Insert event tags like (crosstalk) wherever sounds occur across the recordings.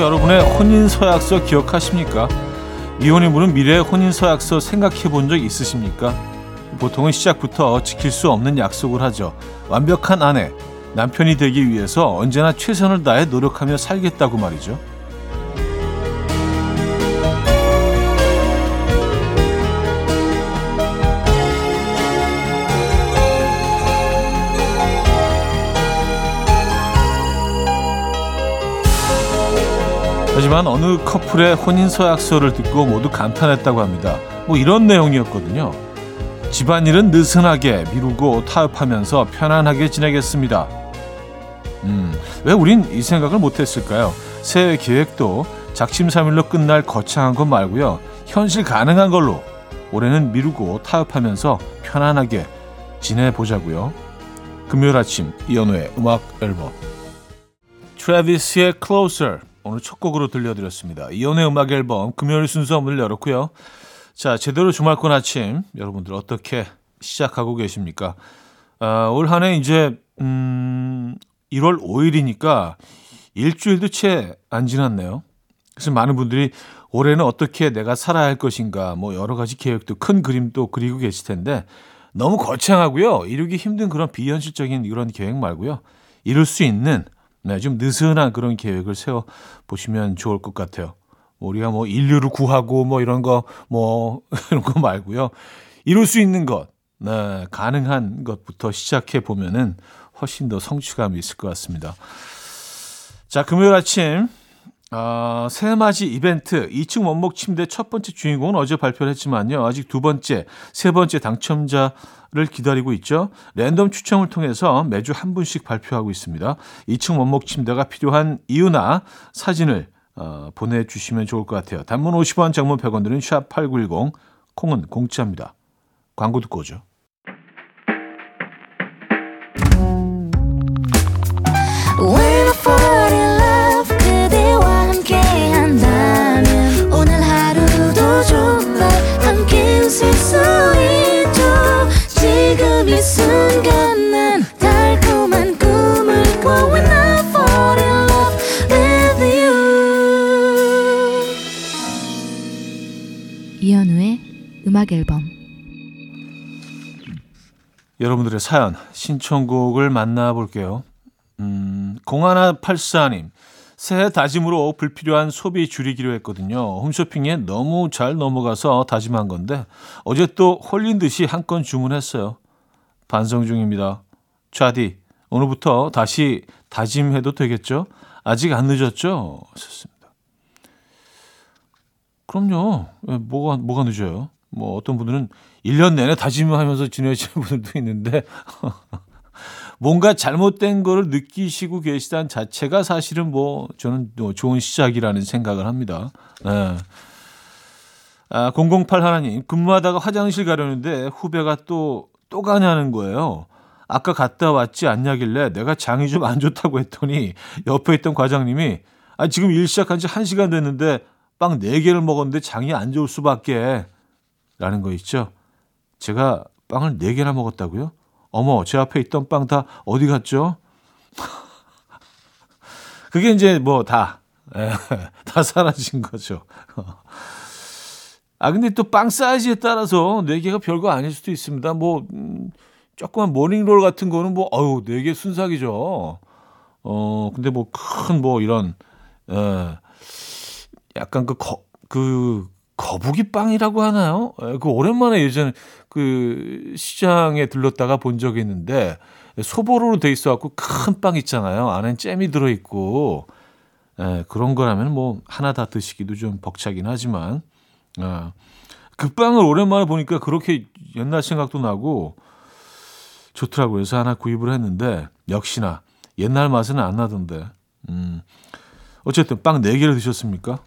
여러분의 혼인 서약서 기억하십니까? 이혼의 분은 미래의 혼인 서약서 생각해 본 적 있으십니까? 보통은 시작부터 지킬 수 없는 약속을 하죠. 완벽한 아내, 남편이 되기 위해서 언제나 최선을 다해 노력하며 살겠다고 말이죠. 하지만 어느 커플의 혼인 서약서를 듣고 모두 감탄했다고 합니다. 뭐 이런 내용이었거든요. 집안일은 느슨하게 미루고 타협하면서 편안하게 지내겠습니다. 음, 왜 우린 이 생각을 못했을까요? 새해 계획도 작심삼일로 끝날 거창한 것 말고요. 현실 가능한 걸로 올해는 미루고 타협하면서 편안하게 지내보자고요. 금요일 아침 이연우의 음악 앨범 트래비스의 Closer 오늘 첫 곡으로 들려드렸습니다. 이연의 음악 앨범 금요일 순서 문을 열었고요. 자, 제대로 주말권 아침 여러분들 어떻게 시작하고 계십니까? 아, 올 한해 이제 음, 1월 5일이니까 일주일도 채 안 지났네요. 그래서 많은 분들이 올해는 어떻게 내가 살아야 할 것인가 뭐 여러 가지 계획도 큰 그림도 그리고 계실 텐데 너무 거창하고요. 이루기 힘든 그런 비현실적인 이런 계획 말고요. 이룰 수 있는 네, 좀 느슨한 그런 계획을 세워 보시면 좋을 것 같아요. 우리가 뭐 인류를 구하고 뭐 이런 거 뭐 (laughs) 이런 거 말고요. 이룰 수 있는 것, 네, 가능한 것부터 시작해 보면은 훨씬 더 성취감이 있을 것 같습니다. 자, 금요일 아침 어, 새해맞이 이벤트 2층 원목 침대 첫 번째 주인공은 어제 발표를 했지만요. 아직 두 번째, 세 번째 당첨자 를 기다리고 있죠. 랜덤 추첨을 통해서 매주 한 분씩 발표하고 있습니다. 2층 원목 침대가 필요한 이유나 사진을 어, 보내주시면 좋을 것 같아요. 단문 50원, 장문 100원 드는 샵8910, 콩은 공짜입니다. 광고 듣고 오죠. 음악 앨범 여러분들의 사연 신청곡을 만나볼게요. 음, 0184님 새해 다짐으로 불필요한 소비 줄이기로 했거든요. 홈쇼핑에 너무 잘 넘어가서 다짐한 건데 어제 또 홀린 듯이 한 건 주문했어요. 반성 중입니다. 좌디 오늘부터 다시 다짐해도 되겠죠? 아직 안 늦었죠? 좋습니다. 그럼요. 예, 뭐가 뭐가 늦어요? 뭐 어떤 분들은 1년 내내 다짐하면서 지내시는 분들도 있는데 (laughs) 뭔가 잘못된 거를 느끼시고 계시다는 자체가 사실은 뭐 저는 좋은 시작이라는 생각을 합니다. 네. 아, 008 하나님 근무하다가 화장실 가려는데 후배가 또또 가냐는 거예요. 아까 갔다 왔지 않냐길래 내가 장이 좀 안 좋다고 했더니 옆에 있던 과장님이 아 지금 일 시작한 지 1시간 됐는데 빵 4개를 먹었는데 장이 안 좋을 수밖에 라는 거 있죠. 제가 빵을 4개나 먹었다고요? 어머, 제 앞에 있던 빵 다 어디 갔죠? (laughs) 그게 이제 뭐 다, 예, (laughs) 다 사라진 거죠. 아, 근데 또 빵 사이즈에 따라서 4개가 별거 아닐 수도 있습니다. 뭐, 음, 조그만 모닝롤 같은 거는 뭐, 어유 4개 순삭이죠. 어, 근데 뭐, 큰 뭐, 이런, 예, 약간 그, 거, 그, 거북이 빵이라고 하나요? 그 오랜만에 예전 그 시장에 들렀다가 본 적이 있는데 소보로로 돼 있어갖고 큰 빵 있잖아요. 안엔 잼이 들어 있고 예, 그런 거라면 뭐 하나 다 드시기도 좀 벅차긴 하지만 예, 그 빵을 오랜만에 보니까 그렇게 옛날 생각도 나고 좋더라고요. 그래서 하나 구입을 했는데 역시나 옛날 맛은 안 나던데. 음. 어쨌든 빵 4개를 드셨습니까?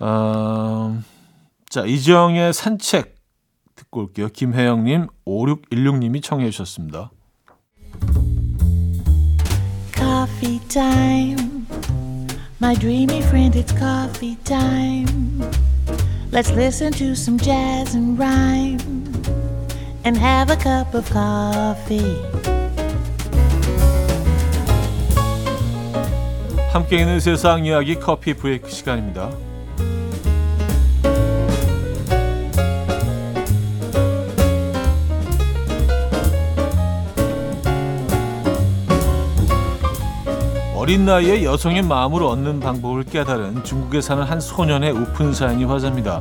어, 자, 이정의 산책 듣고 올게요. 김혜영님, 5616님이 청해 주셨습니다. Coffee time. My dreamy friend, it's coffee time. Let's listen to some jazz and rhyme and have a cup of coffee. 함께 있는 세상 이야기 커피 브레이크 시간입니다. 어린 나이에 여성의 마음을 얻는 방법을 깨달은 중국에 사는 한 소년의 오픈 사연이 화제입니다.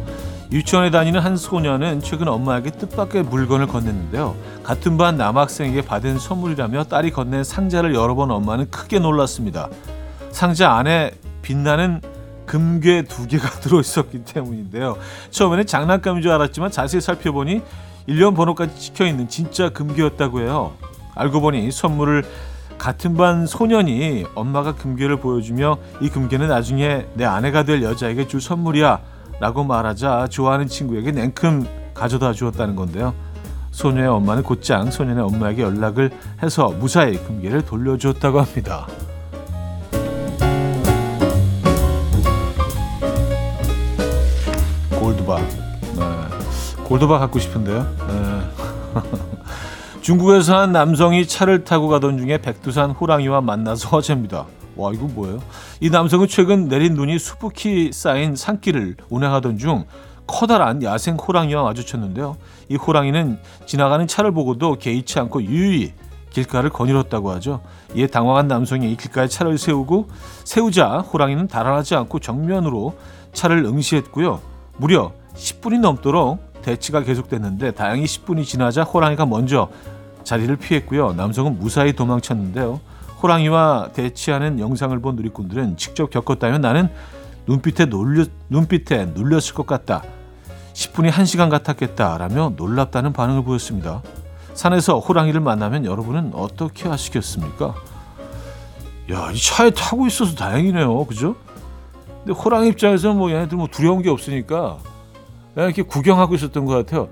유치원에 다니는 한 소년은 최근 엄마에게 뜻밖의 물건을 건넸는데요. 같은 반 남학생에게 받은 선물이라며 딸이 건넨 상자를 열어본 엄마는 크게 놀랐습니다. 상자 안에 빛나는 금괴 두 개가 (laughs) 들어있었기 때문인데요. 처음에는 장난감인 줄 알았지만 자세히 살펴보니 일련 번호까지 찍혀있는 진짜 금괴였다고 해요. 알고 보니 선물을 같은 반 소년이 엄마가 금괴를 보여주며 이 금괴는 나중에 내 아내가 될 여자에게 줄 선물이야 라고 말하자 좋아하는 친구에게 냉큼 가져다 주었다는 건데요. 소녀의 엄마는 곧장 소년의 엄마에게 연락을 해서 무사히 금괴를 돌려주었다고 합니다. 골드바. 네. 골드바 갖고 싶은데요. 네. (laughs) 중국에서 한 남성이 차를 타고 가던 중에 백두산 호랑이와 만나서 (laughs) 화제입니다. 와 이거 뭐예요? 이 남성은 최근 내린 눈이 수북히 쌓인 산길을 운행하던 중 커다란 야생 호랑이와 마주쳤는데요. 이 호랑이는 지나가는 차를 보고도 개의치 않고 유유히 길가를 거닐었다고 하죠. 이에 당황한 남성이 길가에 차를 세우고 세우자 호랑이는 달아나지 않고 정면으로 차를 응시했고요. 무려 10분이 넘도록 대치가 계속됐는데 다행히 10분이 지나자 호랑이가 먼저 자리를 피했고요. 남성은 무사히 도망쳤는데요. 호랑이와 대치하는 영상을 본 누리꾼들은 직접 겪었다면 나는 눈빛에 놀려, 눈빛에 눌렸을 것 같다. 10분이 1시간 같았겠다라며 놀랍다는 반응을 보였습니다. 산에서 호랑이를 만나면 여러분은 어떻게 하시겠습니까? 야, 이 차에 타고 있어서 다행이네요. 그죠? 근데 호랑이 입장에서는 뭐 얘네들 뭐 두려운 게 없으니까 이렇게 구경하고 있었던 것 같아요.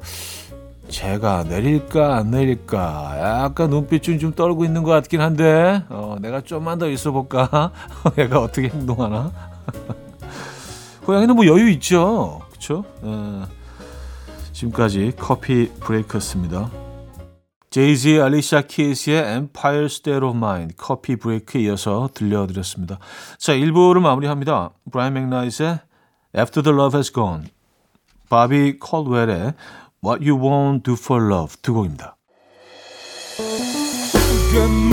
제가 내릴까 안 내릴까? 약간 눈빛 좀 떨고 있는 것 같긴 한데. 어, 내가 좀만 더 있어 볼까? (laughs) 얘가 어떻게 행동하나? (laughs) 고양이는 뭐 여유 있죠. 그렇죠 어, 지금까지 커피 브레이크였습니다. 제이지 알리샤 키스의 Empire State of Mind 커피 브레이크에 이어서 들려드렸습니다. 자 1부를 마무리합니다. 브라이언 맥나잇의 After the Love Has Gone 바비 콜웰의 What You Won't Do For Love 두 곡입니다. 금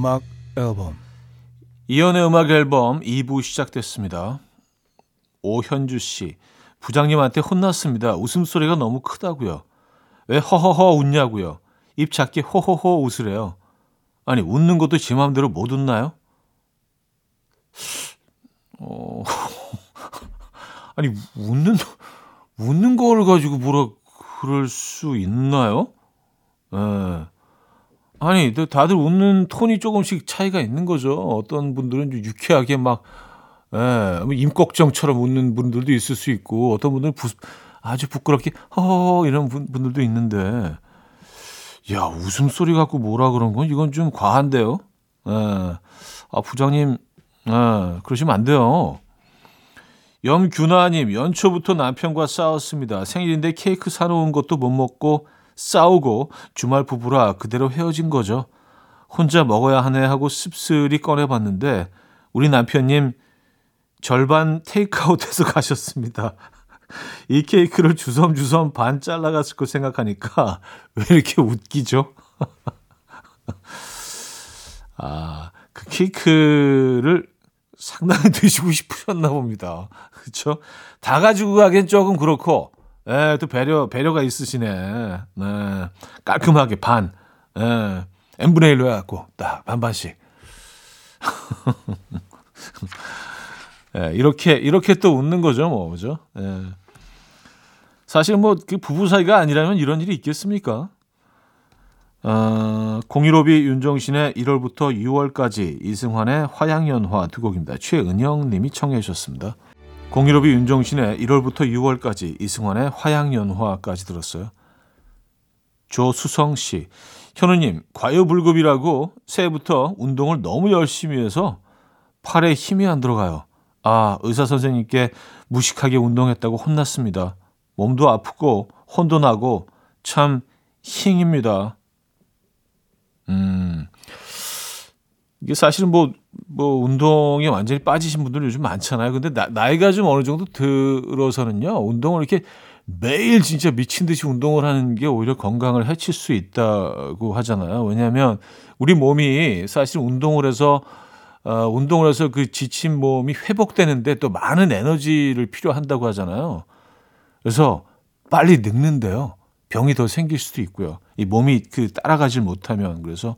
음악 앨범 이현우의 음악 앨범 2부 시작됐습니다. 오현주 씨 부장님한테 혼났습니다. 웃음소리가 너무 크다고요. 왜 허허허 웃냐고요. 입 작게 호호호 웃으래요. 아니 웃는 것도 지 마음대로 못 웃나요? 어... (laughs) 아니 웃는 웃는 걸 가지고 뭐라 그럴 수 있나요? 예. 아니, 다들 웃는 톤이 조금씩 차이가 있는 거죠. 어떤 분들은 유쾌하게 막, 예, 뭐 임꺽정처럼 웃는 분들도 있을 수 있고, 어떤 분들은 부, 아주 부끄럽게, 허허, 이런 분, 분들도 있는데, 야, 웃음소리 갖고 뭐라 그런 건 이건 좀 과한데요? 예, 아, 부장님, 예, 그러시면 안 돼요. 염규나님, 연초부터 남편과 싸웠습니다. 생일인데 케이크 사놓은 것도 못 먹고, 싸우고 주말 부부라 그대로 헤어진 거죠. 혼자 먹어야 하네 하고 씁쓸히 꺼내봤는데 우리 남편님 절반 테이크아웃해서 (laughs) 가셨습니다. 이 케이크를 주섬주섬 반 잘라갔을 거 생각하니까 (laughs) 왜 이렇게 웃기죠? (laughs) 아, 그 케이크를 상당히 드시고 싶으셨나 봅니다. 그렇죠? 다 가지고 가기엔 조금 그렇고 예, 또 배려, 배려가 있으시네. 네. 깔끔하게 반. 예, n분의 1로 해갖고, 딱, 반반씩. (laughs) 예, 이렇게, 이렇게 또 웃는 거죠, 뭐, 그죠? 예. 사실 뭐, 그 부부 사이가 아니라면 이런 일이 있겠습니까? 어, 015비 윤정신의 1월부터 6월까지 이승환의 화양연화 두 곡입니다. 최은영 님이 청해 주셨습니다. 공일오비 윤종신의 1월부터 6월까지 이승환의 화양연화까지 들었어요. 조수성 씨, 현우님 과유불급이라고 새해부터 운동을 너무 열심히 해서 팔에 힘이 안 들어가요. 아 의사 선생님께 무식하게 운동했다고 혼났습니다. 몸도 아프고 혼도 나고 참 힝입니다. 음 이게 사실은 뭐, 뭐, 운동에 완전히 빠지신 분들 요즘 많잖아요. 근데 나, 나이가 좀 어느 정도 들어서는요, 운동을 이렇게 매일 진짜 미친 듯이 운동을 하는 게 오히려 건강을 해칠 수 있다고 하잖아요. 왜냐하면 우리 몸이 사실 운동을 해서, 어, 운동을 해서 그 지친 몸이 회복되는데 또 많은 에너지를 필요한다고 하잖아요. 그래서 빨리 늙는데요. 병이 더 생길 수도 있고요. 이 몸이 그 따라가질 못하면 그래서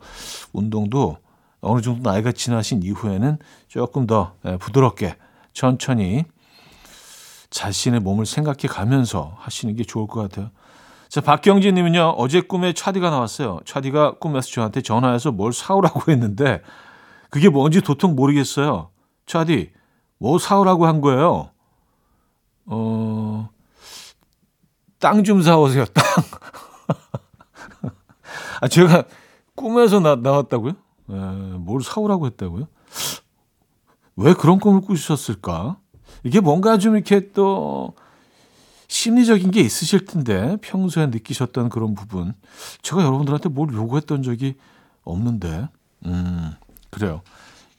운동도 어느 정도 나이가 지나신 이후에는 조금 더 예, 부드럽게 천천히 자신의 몸을 생각해 가면서 하시는 게 좋을 것 같아요. 자, 박경진 님은요, 어제 꿈에 차디가 나왔어요. 차디가 꿈에서 저한테 전화해서 뭘 사오라고 했는데, 그게 뭔지 도통 모르겠어요. 차디, 뭐 사오라고 한 거예요? 어, 땅 좀 사오세요, 땅. (laughs) 아, 제가 꿈에서 나, 나왔다고요? 에, 뭘 사오라고 했다고요? 왜 그런 꿈을 꾸셨을까? 이게 뭔가 좀 이렇게 또 심리적인 게 있으실 텐데 평소에 느끼셨던 그런 부분 제가 여러분들한테 뭘 요구했던 적이 없는데 음 그래요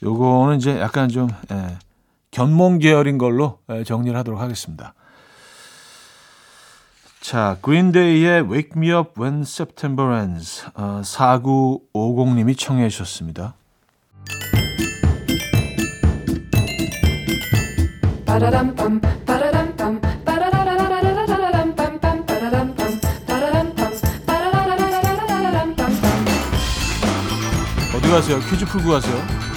요거는 이제 약간 좀 예, 견몽 계열인 걸로 예, 정리를 하도록 하겠습니다 자 그린데이의 Wake Me Up When September Ends 어, 4950님이 청해 주셨습니다 어디 가세요? 퀴즈 풀고 가세요.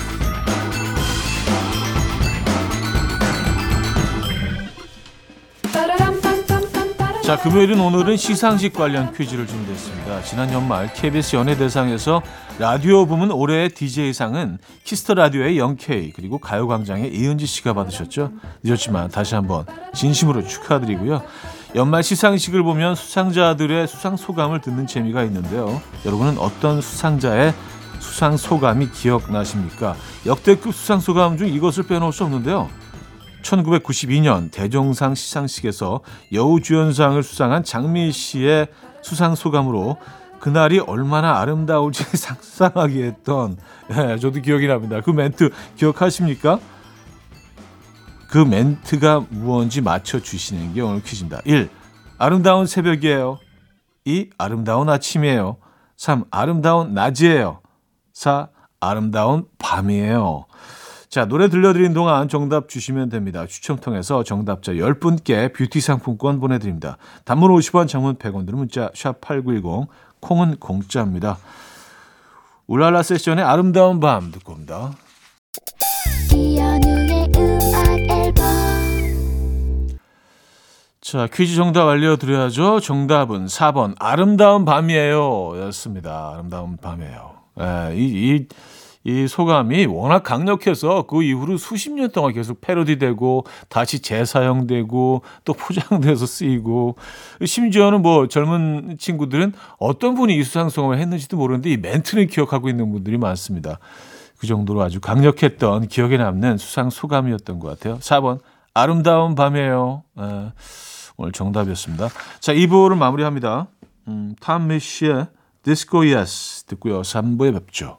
자, 금요일은 오늘은 시상식 관련 퀴즈를 준비했습니다. 지난 연말 KBS 연예대상에서 라디오 부문 올해의 DJ상은 키스 더 라디오의 영케이 그리고 가요광장의 이은지 씨가 받으셨죠. 늦었지만 다시 한번 진심으로 축하드리고요. 연말 시상식을 보면 수상자들의 수상 소감을 듣는 재미가 있는데요. 여러분은 어떤 수상자의 수상 소감이 기억나십니까? 역대급 수상 소감 중 이것을 빼놓을 수 없는데요. 1992년 대종상 시상식에서 여우주연상을 수상한 장미 씨의 수상 소감으로 그날이 얼마나 아름다울지 (laughs) 상상하게 했던 예, 저도 기억이 납니다. 그 멘트 기억하십니까? 그 멘트가 무언지 맞춰 주시는 게 오늘 퀴즈입니다. 1. 아름다운 새벽이에요. 2. 아름다운 아침이에요. 3. 아름다운 낮이에요. 4. 아름다운 밤이에요. 자, 노래 들려드린 동안 정답 주시면 됩니다. 추첨 통해서 정답자 10분께 뷰티 상품권 보내드립니다. 단문 50원, 장문 100원 들은 문자 샵 8910, 콩은 공짜입니다. 울랄라 세션의 아름다운 밤 듣고 옵니다. 자, 퀴즈 정답 알려드려야죠. 정답은 4번 아름다운 밤이에요 였습니다. 아름다운 밤이에요. 예, 이, 이, 이 소감이 워낙 강력해서 그 이후로 수십 년 동안 계속 패러디되고 다시 재사용되고 또 포장돼서 쓰이고 심지어는 뭐 젊은 친구들은 어떤 분이 이 수상소감을 했는지도 모르는데 이 멘트는 기억하고 있는 분들이 많습니다. 그 정도로 아주 강력했던 기억에 남는 수상 소감이었던 것 같아요. 4번 아름다운 밤이에요. 아, 오늘 정답이었습니다. 자, 2부를 마무리합니다. 음, 탐 미쉬의 Disco Yes 듣고요. 3부에 뵙죠.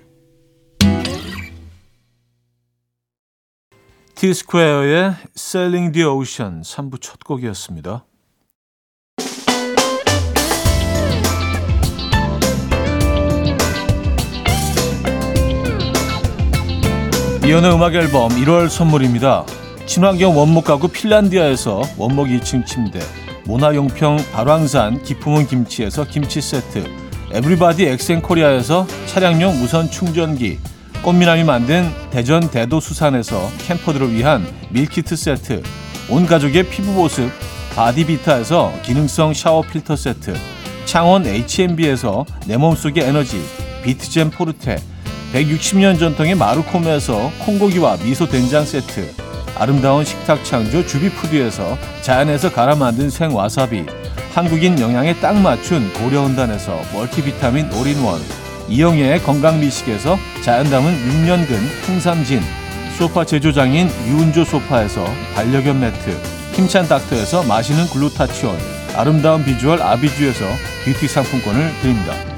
티스퀘어의 Sailing the Ocean 3부 첫 곡이었습니다. 이연의 음악 앨범 1월 선물입니다. 친환경 원목 가구 핀란디아에서 원목 2층 침대 모나용평 발왕산 기품은 김치에서 김치 세트 에브리바디 엑센코리아에서 차량용 무선 충전기 꽃미남이 만든 대전 대도수산에서 캠퍼들을 위한 밀키트 세트 온 가족의 피부 보습 바디비타에서 기능성 샤워 필터 세트 창원 H&B에서 내 몸속의 에너지 비트젠 포르테 160년 전통의 마루코메에서 콩고기와 미소 된장 세트 아름다운 식탁 창조 주비푸드에서 자연에서 갈아 만든 생와사비 한국인 영양에 딱 맞춘 고려은단에서 멀티비타민 올인원 이영애의 건강미식에서 자연 담은 6년근 홍삼진 소파 제조장인 유운조 소파에서 반려견 매트 힘찬 닥터에서 마시는 글루타치온 아름다운 비주얼 아비주에서 뷰티 상품권을 드립니다.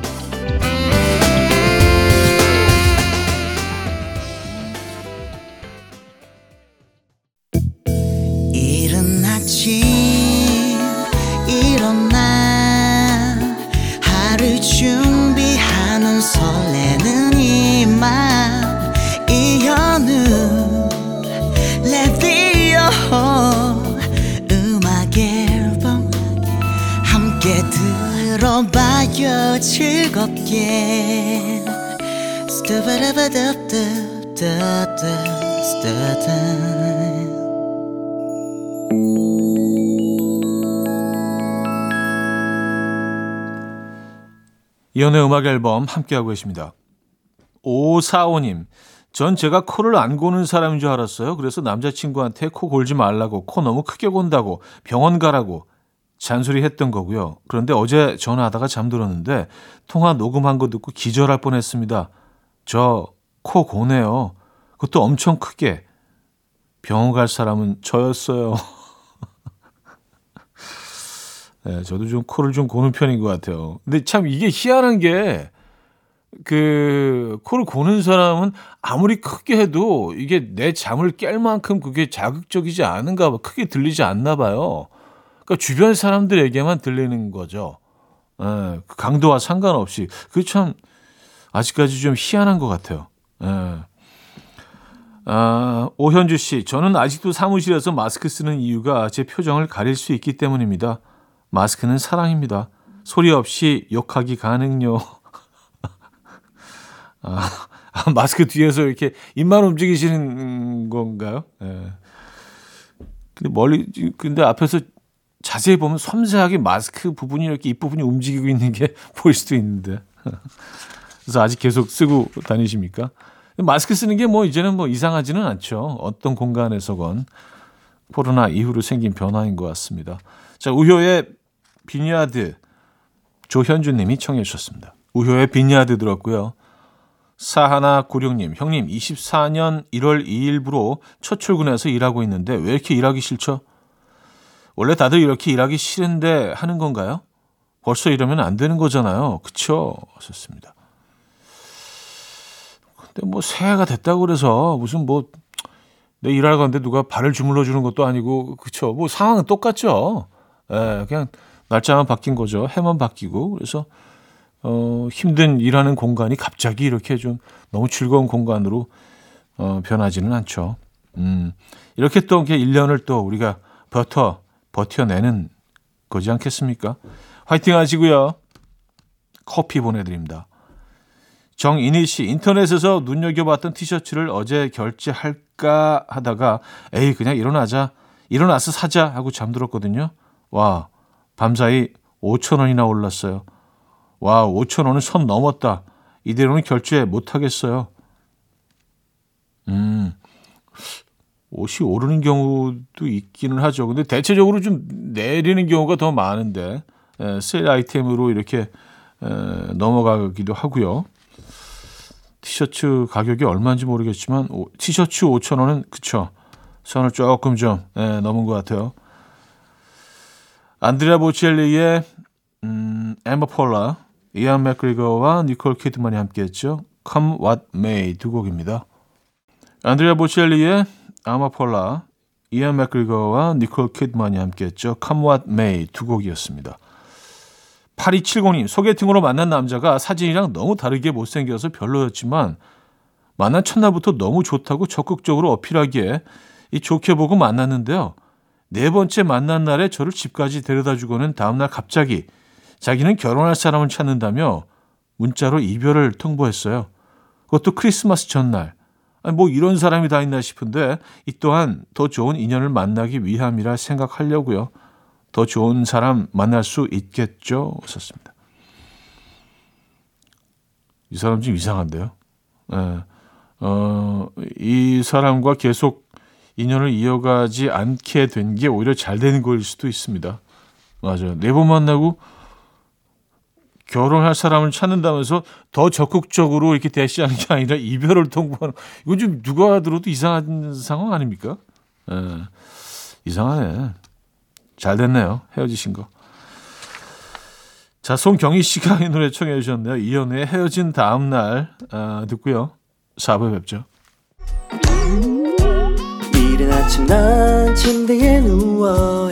즐겁게 이연의 음악 앨범 함께하고 계십니다. 오사오님, 전 제가 코를 안 고는 사람인 줄 알았어요. 그래서 남자친구한테 코 골지 말라고, 코 너무 크게 곤다고, 병원 가라고 잔소리 했던 거고요. 그런데 어제 전화하다가 잠들었는데 통화 녹음한 거 듣고 기절할 뻔 했습니다. 저 코 고네요. 그것도 엄청 크게. 병원 갈 사람은 저였어요. (laughs) 네, 저도 좀 코를 좀 고는 편인 것 같아요. 근데 참 이게 희한한 게, 그, 코를 고는 사람은 아무리 크게 해도 이게 내 잠을 깰 만큼 그게 자극적이지 않은가 봐. 크게 들리지 않나 봐요. 그러니까 주변 사람들에게만 들리는 거죠. 예, 그 강도와 상관없이. 그게 참 아직까지 좀 희한한 것 같아요. 예. 아, 오현주 씨, 저는 아직도 사무실에서 마스크 쓰는 이유가 제 표정을 가릴 수 있기 때문입니다. 마스크는 사랑입니다. 소리 없이 욕하기 가능요. (laughs) 아, 마스크 뒤에서 이렇게 입만 움직이시는 건가요? 예. 근데 멀리, 근데 앞에서 자세히 보면 섬세하게 마스크 부분이 이렇게 입부분이 움직이고 있는 게 (laughs) 보일 수도 있는데. 그래서 아직 계속 쓰고 다니십니까? 마스크 쓰는 게 뭐 이제는 뭐 이상하지는 않죠. 어떤 공간에서건 코로나 이후로 생긴 변화인 것 같습니다. 자, 우효의 Vineyard 조현준 님이 청해 주셨습니다. 우효의 Vineyard 들었고요. 사하나 구룡님, 형님 24년 1월 2일부로 첫 출근해서 일하고 있는데 왜 이렇게 일하기 싫죠? 원래 다들 이렇게 일하기 싫은데 하는 건가요? 벌써 이러면 안 되는 거잖아요. 그쵸? 좋습니다. 근데 뭐 새해가 됐다고 그래서 무슨 뭐 내 일하러 가는데 누가 발을 주물러 주는 것도 아니고 그쵸? 뭐 상황은 똑같죠. 예, 그냥 날짜만 바뀐 거죠. 해만 바뀌고 그래서 어, 힘든 일하는 공간이 갑자기 이렇게 좀 너무 즐거운 공간으로 어, 변하지는 않죠. 음, 이렇게 또 이렇게 1년을 또 우리가 버터 버텨내는 거지 않겠습니까? 화이팅 하시고요. 커피 보내드립니다. 정인희 씨, 인터넷에서 눈여겨봤던 티셔츠를 어제 결제할까 하다가 에이 그냥 일어나자, 일어나서 사자 하고 잠들었거든요. 와, 밤사이 5천 원이나 올랐어요. 와, 5천 원은 선 넘었다. 이대로는 결제 못하겠어요. 음, 옷이 오르는 경우도 있기는 하죠. 근데 대체적으로 좀 내리는 경우가 더 많은데 에, 세일 아이템으로 이렇게 에, 넘어가기도 하고요. 티셔츠 가격이 얼마인지 모르겠지만 오, 티셔츠 5천 원은 그쵸. 선을 조금 좀 에, 넘은 것 같아요. 안드레아 보첼리의 음, 에머 폴라, 이안 맥그리거와 니콜 키드만이 함께했죠. Come What May 두 곡입니다. 안드레아 보첼리의 아마폴라, 이안 맥그리거와 니콜 키드만이 함께했죠. Come What May 두 곡이었습니다. 8270님, 소개팅으로 만난 남자가 사진이랑 너무 다르게 못생겨서 별로였지만 만난 첫날부터 너무 좋다고 적극적으로 어필하기에 이 좋게 보고 만났는데요. 네 번째 만난 날에 저를 집까지 데려다 주고는 다음날 갑자기 자기는 결혼할 사람을 찾는다며 문자로 이별을 통보했어요. 그것도 크리스마스 전날. 뭐 이런 사람이 다 있나 싶은데 이 또한 더 좋은 인연을 만나기 위함이라 생각하려고요. 더 좋은 사람 만날 수 있겠죠? 썼습니다. 이 사람 좀 이상한데요. 예. 어, 이 사람과 계속 인연을 이어가지 않게 된 게 오히려 잘 되는 거일 수도 있습니다. 맞아요. 네 번 만나고 결혼할 사람을 찾는다면서 더 적극적으로 이렇게 대시하는 게 아니라 이별을 통보하는 이건 좀 누가 들어도 이상한 상황 아닙니까? 예. 이상하네. 잘 됐네요. 헤어지신 거. 자, 송경희 씨가 이 노래 청해 주셨네요. 이연우의 헤어진 다음 날 아, 듣고요. 4부에 뵙죠. 이른 아침 난 침대에 누워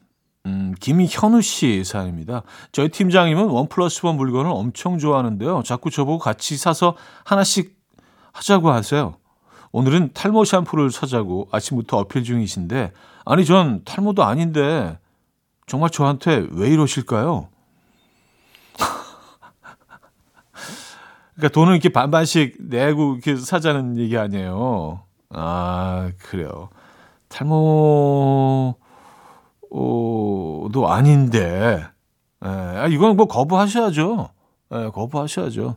음, 김현우 씨 사연입니다. 저희 팀장님은 원 플러스 원 물건을 엄청 좋아하는데요. 자꾸 저보고 같이 사서 하나씩 하자고 하세요. 오늘은 탈모 샴푸를 사자고 아침부터 어필 중이신데, 아니, 전 탈모도 아닌데, 정말 저한테 왜 이러실까요? 그러니까 돈을 이렇게 반반씩 내고 이렇게 사자는 얘기 아니에요. 아, 그래요. 탈모 도 아닌데, 예, 아, 이건 뭐 거부하셔야죠. 예, 거부하셔야죠.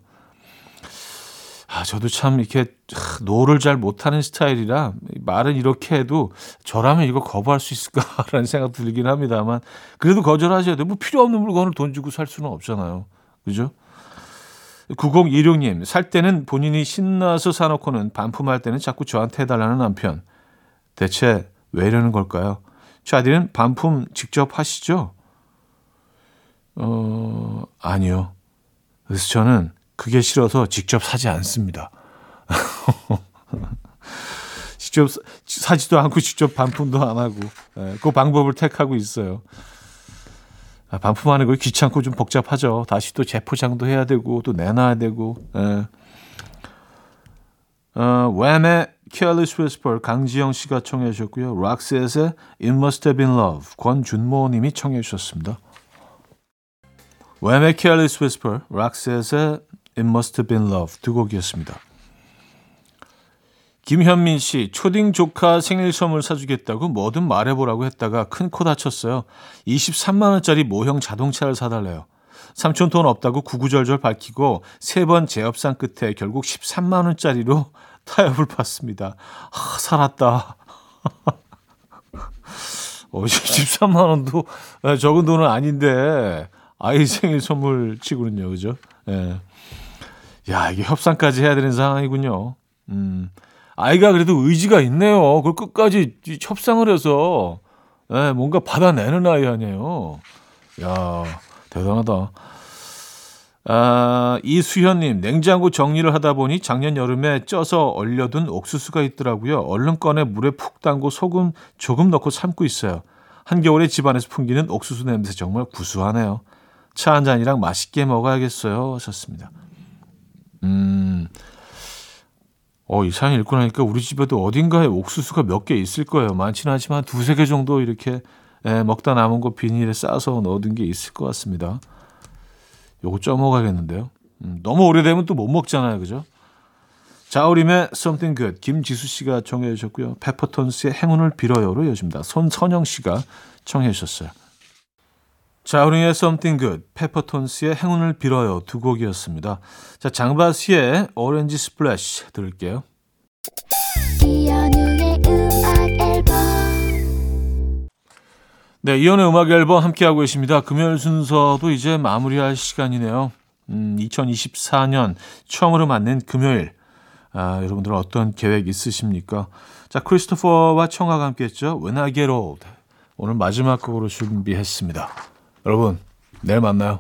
아, 저도 참 이렇게 no를 잘 못하는 스타일이라 말은 이렇게 해도 저라면 이거 거부할 수 있을까라는 (laughs) 생각 들긴 합니다만 그래도 거절하셔야 돼요. 뭐 필요 없는 물건을 돈 주고 살 수는 없잖아요. 그죠? 9016님, 살 때는 본인이 신나서 사놓고는 반품할 때는 자꾸 저한테 해달라는 남편. 대체 왜 이러는 걸까요? 차디는 반품 직접 하시죠? 어, 아니요. 그래서 저는 그게 싫어서 직접 사지 않습니다. (laughs) 직접 사지도 않고 직접 반품도 안 하고 예, 그 방법을 택하고 있어요. 아, 반품하는 거 귀찮고 좀 복잡하죠. 다시 또 재포장도 해야 되고 또 내놔야 되고. 예. 어, 웸의 Careless Whisper 강지영 씨가 청해 주셨고요. 락셋의 It Must Have Been Love 권준모 님이 청해 주셨습니다. 웸의 Careless Whisper, 락셋의 It Must Have Been Love 두 곡이었습니다. 김현민 씨, 초딩 조카 생일 선물 사주겠다고 뭐든 말해보라고 했다가 큰 코 다쳤어요. 23만 원짜리 모형 자동차를 사달래요. 삼촌 돈 없다고 구구절절 밝히고 세번 재협상 끝에 결국 13만 원짜리로 타협을 받습니다. 아, 살았다. 어, 13만 원도 적은 돈은 아닌데 아이 생일 선물 치고는요, 그죠? 예. 야, 이게 협상까지 해야 되는 상황이군요. 음. 아이가 그래도 의지가 있네요. 그걸 끝까지 협상을 해서 예, 뭔가 받아내는 아이 아니에요. 야, 대단하다. 아, 이수현님, 냉장고 정리를 하다 보니 작년 여름에 쪄서 얼려둔 옥수수가 있더라고요. 얼른 꺼내 물에 푹 담고 소금 조금 넣고 삶고 있어요. 한겨울에 집안에서 풍기는 옥수수 냄새 정말 구수하네요. 차 한 잔이랑 맛있게 먹어야겠어요. 하셨습니다. 음, 어, 이 사연 읽고 나니까 우리 집에도 어딘가에 옥수수가 몇 개 있을 거예요. 많지는 않지만 두세 개 정도 이렇게 예, 먹다 남은 거 비닐에 싸서 넣어둔 게 있을 것 같습니다. 요거 쪄 먹어야겠는데요. 음, 너무 오래되면 또 못 먹잖아요. 그죠? 자우림의 Something Good 김지수 씨가 청해 주셨고요. 페퍼톤스의 행운을 빌어요로 이어집니다. 손선영 씨가 청해 주셨어요. 자우림의 Something Good, 페퍼톤스의 행운을 빌어요 두 곡이었습니다. 자 장바스의 Orange Splash 들을게요. 네, 이연의 음악 앨범 함께하고 계십니다. 금요일 순서도 이제 마무리할 시간이네요. 음, 2024년 처음으로 맞는 금요일. 아, 여러분들은 어떤 계획 있으십니까? 자, 크리스토퍼와 청아가 함께했죠. Old. 오늘 마지막 곡으로 준비했습니다. 여러분, 내일 만나요.